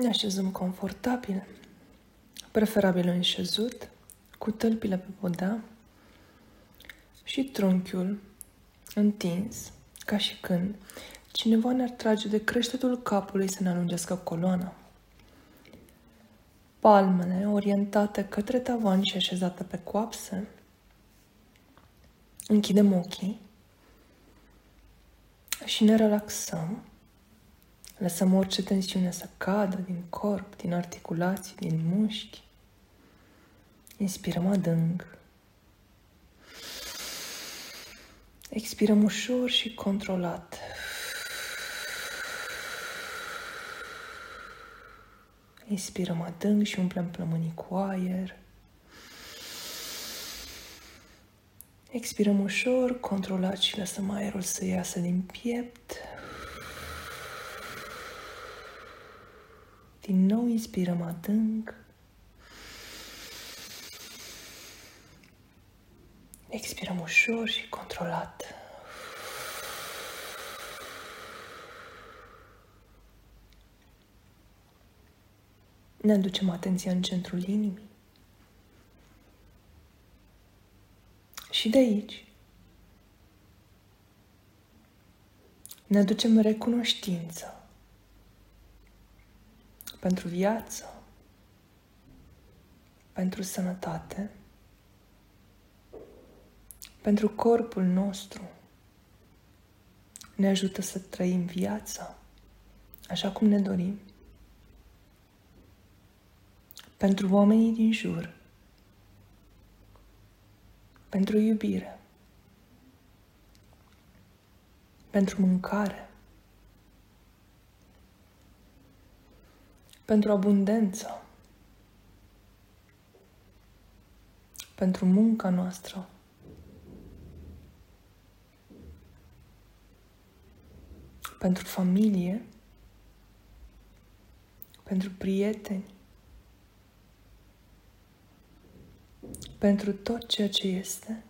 Ne așezăm confortabil, preferabil înșezut, cu tălpile pe podea și trunchiul întins, ca și când cineva ne-ar trage de creștetul capului să ne alungească coloana. Palmele orientate către tavan și așezate pe coapse. Închidem ochii și ne relaxăm Lăsăm orice tensiune să cadă din corp, din articulații, din mușchi. Inspirăm adânc. Expirăm ușor și controlat. Inspirăm adânc și umplem plămânii cu aer. Expirăm ușor, controlat și lăsăm aerul să iasă din piept. Din nou inspirăm adânc. Expirăm ușor și controlat. Ne aducem atenția în centrul inimii. Și de aici ne aducem recunoștință pentru viață, pentru sănătate, pentru corpul nostru. Ne ajută să trăim viața așa cum ne dorim. Pentru oamenii din jur, pentru iubire, pentru mâncare, pentru abundență, pentru munca noastră. Pentru familie, pentru prieteni, pentru tot ceea ce este.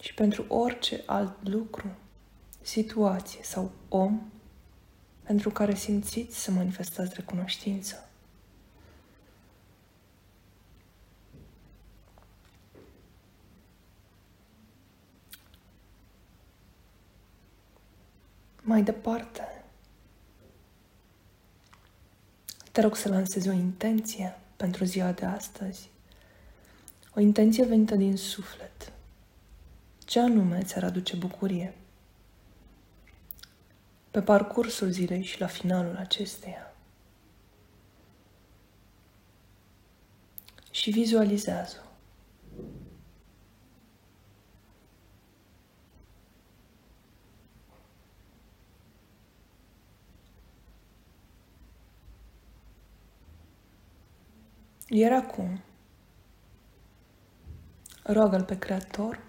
Și pentru orice alt lucru, situație sau om pentru care simțiți să manifestați recunoștință. Mai departe, te rog să lansezi o intenție pentru ziua de astăzi. O intenție venită din suflet. Ce anume ți-ar aduce bucurie? Pe parcursul zilei și la finalul acesteia. Și vizualizează. Iar acum, roagă-L pe Creator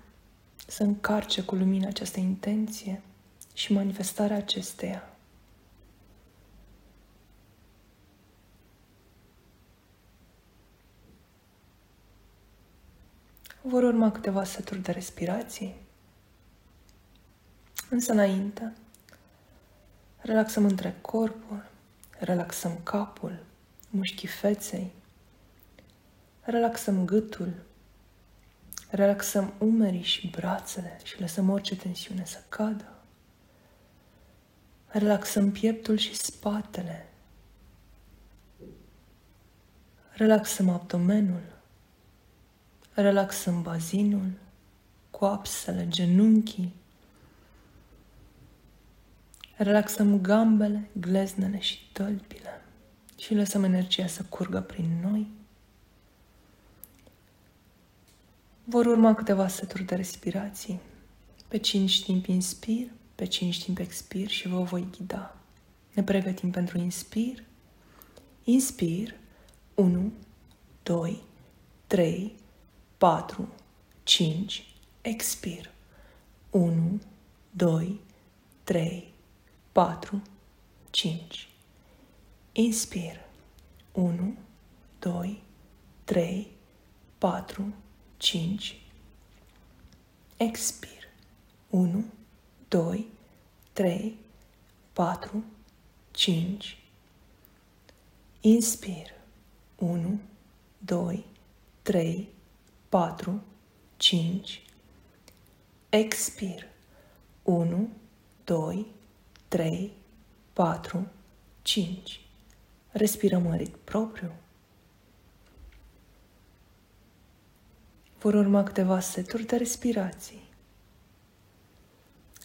să încarce cu lumină această intenție și manifestarea acesteia. Vor urma câteva seturi de respirații. Însă înainte, relaxăm între corpul, relaxăm capul, mușchii feței, relaxăm gâtul, relaxăm umerii și brațele și lăsăm orice tensiune să cadă. Relaxăm pieptul și spatele. Relaxăm abdomenul. Relaxăm bazinul, coapsele, genunchii. Relaxăm gambele, gleznele și tălpile și lăsăm energia să curgă prin noi. Vor urma câteva seturi de respirații. Pe cinci timp inspir, pe 5 timp expir și vă voi ghida. Ne pregătim pentru inspir. Inspir. 1, 2, 3, 4, 5. Expir. 1, 2, 3, 4, 5. Inspir. 1, 2, 3, 4, 5. Expir. 1, 2, 3, 4, 5. Inspir. 1, 2, 3, 4, 5. Expir. 1, 2, 3, 4, 5. Respirăm în ritm propriu. Vor urma câteva seturi de respirații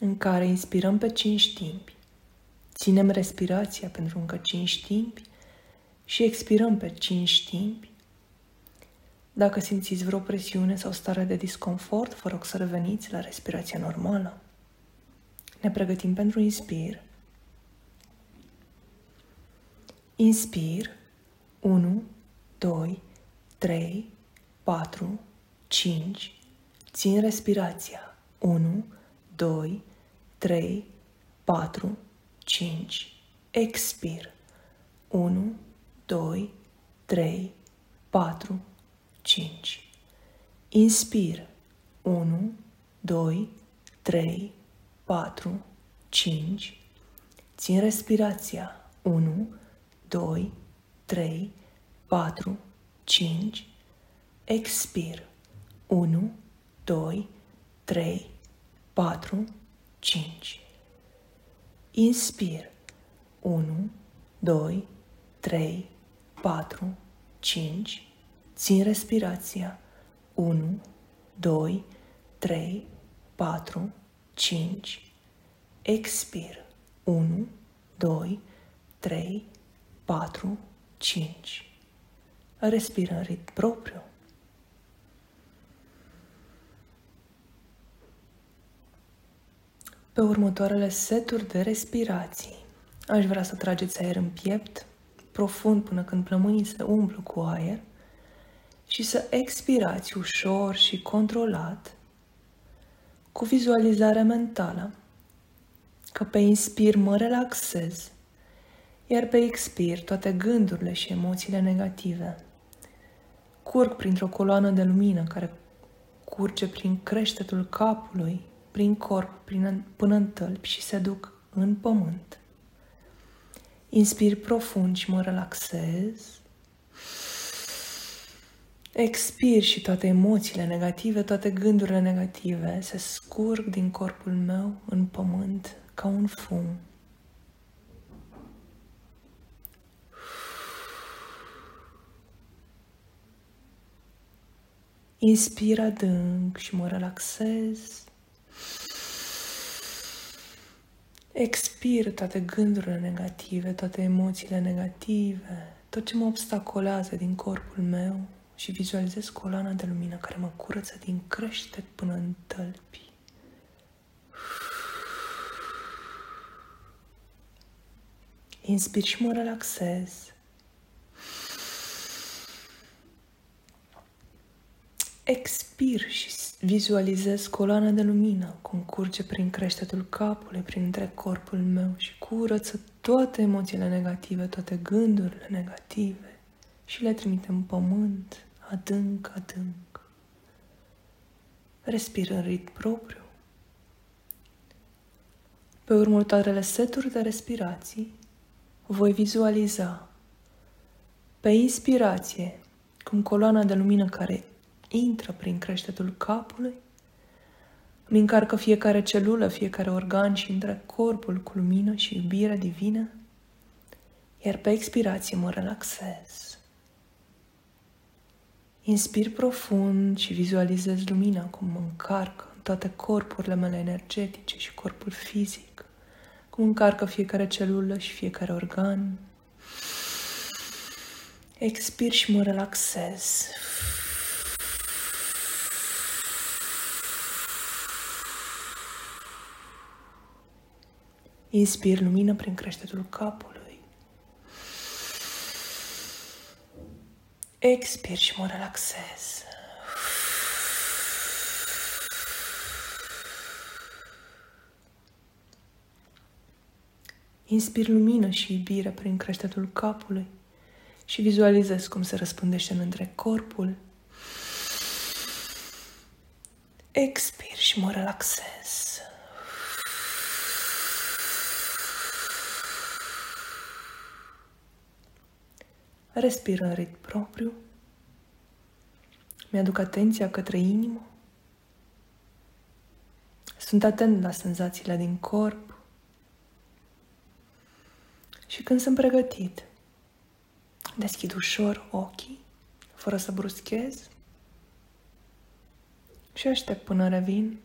în care inspirăm pe 5 timpi, ținem respirația pentru încă 5 timpi și expirăm pe 5 timpi. Dacă simțiți vreo presiune sau stare de disconfort, vă rog să reveniți la respirația normală. Ne pregătim pentru inspir. Inspir. 1, 2, 3, 4, 5. Țin respirația. 1, 2, 3, 4, 5. Expir. 1, 2, 3, 4, 5. Inspir. 1, 2, 3, 4, 5. Țin respirația. 1, 2, 3, 4, 5. Expir. 1, 2, 3, 4, 5. Inspir. 1, 2, 3, 4, 5. Țin respirația. 1, 2, 3, 4, 5. Expir. 1, 2, 3, 4, 5. Respiră în ritm propriu. Pe următoarele seturi de respirații, aș vrea să trageți aer în piept, profund până când plămânii se umplu cu aer și să expirați ușor și controlat, cu vizualizare mentală, că pe inspir mă relaxez, iar pe expir toate gândurile și emoțiile negative. Curg printr-o coloană de lumină care curge prin creștetul capului prin corp prin, până în tălpi și se duc în pământ. Inspir profund și mă relaxez. Expir și toate emoțiile negative, toate gândurile negative se scurg din corpul meu în pământ ca un fum. Inspir adânc și mă relaxez. Expir toate gândurile negative, toate emoțiile negative, tot ce mă obstacolează din corpul meu și vizualizez coloana de lumină care mă curăță din creștet până în tălpi. Inspir și mă relaxez. Expir și vizualizez coloana de lumină cum curge prin creștetul capului, prin întreg corpul meu și curăță toate emoțiile negative, toate gândurile negative și le trimite în pământ, adânc, adânc. Respir în ritm propriu. Pe următoarele seturi de respirații voi vizualiza pe inspirație cum coloana de lumină care intră prin creștetul capului, îmi încarcă fiecare celulă, fiecare organ și între corpul cu lumină și iubire divină, iar pe expirație mă relaxez. Inspir profund și vizualizez lumina cum mă încarcă în toate corpurile mele energetice și corpul fizic, cum încarcă fiecare celulă și fiecare organ. Expir și mă relaxez. Inspir lumină prin creștetul capului. Expir și mă relaxez. Inspir lumină și iubire prin creștetul capului și vizualizez cum se răspândește în întreg corpul. Expir și mă relaxez. Respir în ritm propriu, mi-aduc atenția către inimă, sunt atent la senzațiile din corp. Și când sunt pregătit, deschid ușor ochii, fără să bruschez și aștept până revin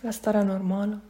la starea normală